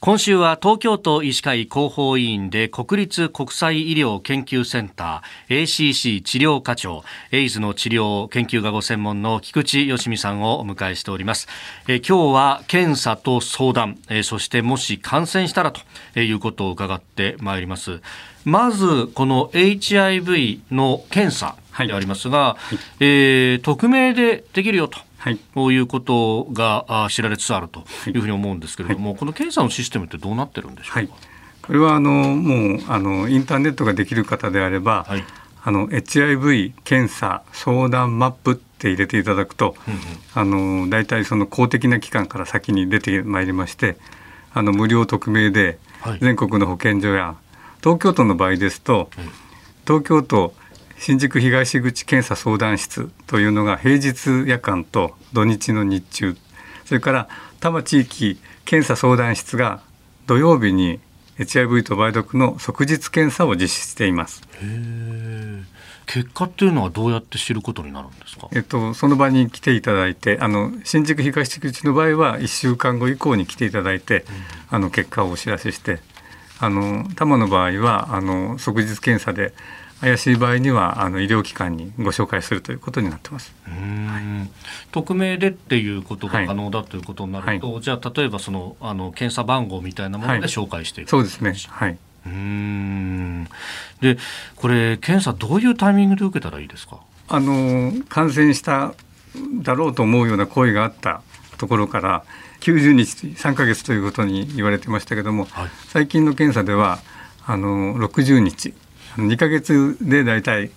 今週は東京都医師会広報委員で国立国際医療研究センター ACC 治療課長エイズの治療研究がご専門の菊池よしみさんをお迎えしております。え今日は検査と相談えそしてもし感染したらということを伺ってまいります。まずこの HIV の検査でありますが、はい、えー、匿名でできるよとはい、こういうことが知られつつあるとい。うふうに思うんですけれども、はい、この検査のシステムってどうなってるんでしょうか、はい、これはあのもうあのインターネットができる方であれば、はい、あの HIV 検査相談マップって入れていただくと、うんうん、あの大体その公的な機関から先に出てまいりましてあの無料匿名で全国の保健所や、東京都の場合ですと、東京都新宿東口検査相談室というのが平日夜間と土日の日中それから多摩地域検査相談室が土曜日に HIV と梅毒の即日検査を実施しています。結果っていうのはどうやって知ることになるんですか？えっとその場に来ていただいて、あの新宿東口の場合は1週間後以降に来ていただいて、うん、あの結果をお知らせして、あの多摩の場合はあの即日検査で怪しい場合にはあの医療機関にご紹介するということになってます。はい、匿名でっていうことが可能だということになると、はい、じゃあ例えばそのあの検査番号みたいなもので紹介していく、はい、そうですね。はい。うんでこれ検査どういうタイミングで受けたらいいですか？あの感染しただろうと思うような声があったところから90日3か月ということに言われてましたけども、はい、最近の検査ではあの60日2ヶ月で大体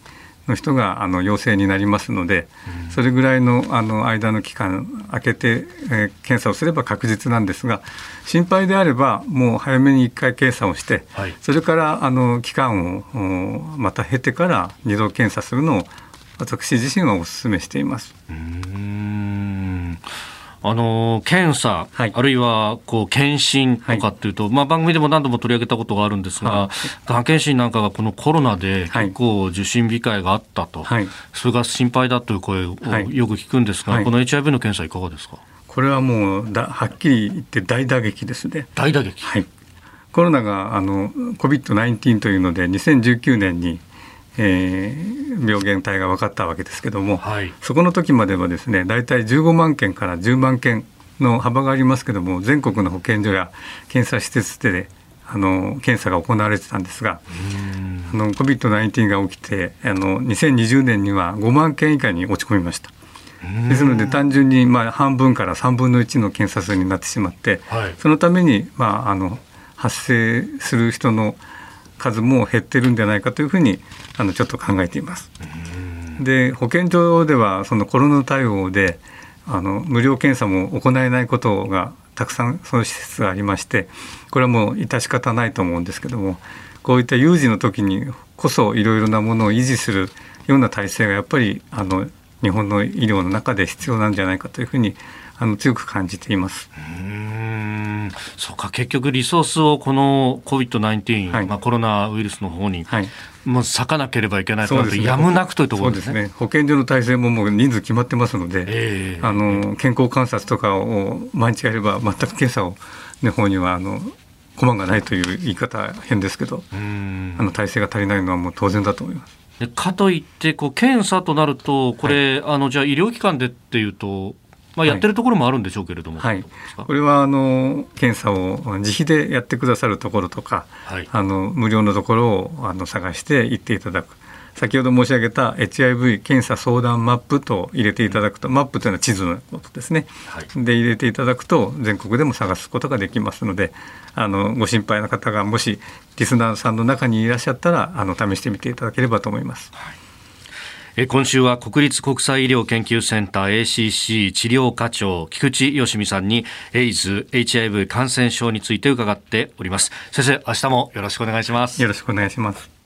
の人があの陽性になりますので、それぐらいのあの間の期間空けて、えー、検査をすれば確実なんですが心配であればもう早めに1回検査をして、はい、それからあの期間をまた経てから2度検査するのを私自身はお勧めしています。うんあの検査、はい、あるいはこう検診とかっていうと、はい、まあ、番組でも何度も取り上げたことがあるんですが、はい、がん検診なんかがこのコロナで結構受診控えがあったと、それが心配だという声をよく聞くんですが、この HIV の検査、いかがですか？これはもうだはっきり言って大打撃ですね。大打撃、はい、コロナがあの COVID-19 というので2019年にえー、病原体が分かったわけですけども、はい、そこの時まではですね大体15万件から10万件の幅がありますけども全国の保健所や検査施設であの検査が行われてたんですがあの COVID-19 が起きてあの2020年には5万件以下に落ち込みました。ですので単純にまあ半分から3分の1の検査数になってしまって、はい、そのためにまああの発生する人の数も減ってるんじゃないかというふうにあのちょっと考えています。で保健所ではそのコロナ対応であの無料検査も行えないことがたくさんその施設がありましてこれはもう致し方ないと思うんですけどもこういった有事の時にこそいろいろなものを維持するような体制がやっぱりあの日本の医療の中で必要なんじゃないかというふうにあの強く感じています。うんそうか結局リソースをこの COVID-19、はい、まあ、コロナウイルスの方に、はい、もう割かなければいけないと、ね、やむなくというところですね、ね、保健所の体制ももう人数決まってますので、えー、あの健康観察とかを毎日やれば全く検査をの方にはあの駒がないという言い方変ですけどあの体制が足りないのはもう当然だと思います。かといってこう検査となるとこれ、はい、あのじゃあ医療機関でっていうとまあ、やってるところもあるんでしょうけれども、はい、これはあの検査を自費でやってくださるところとか、はい、あの無料のところをあの探して行っていただく。先ほど申し上げた HIV 検査相談マップと入れていただくと、マップというのは地図のことですね、はい、で入れていただくと全国でも探すことができますのであのご心配な方がもしリスナーさんの中にいらっしゃったらあの試してみていただければと思います。はい今週は国立国際医療研究センター ACC 治療課長菊池よしみさんにエイズ HIV 感染症について伺っております。先生明日もよろしくお願いします。よろしくお願いします。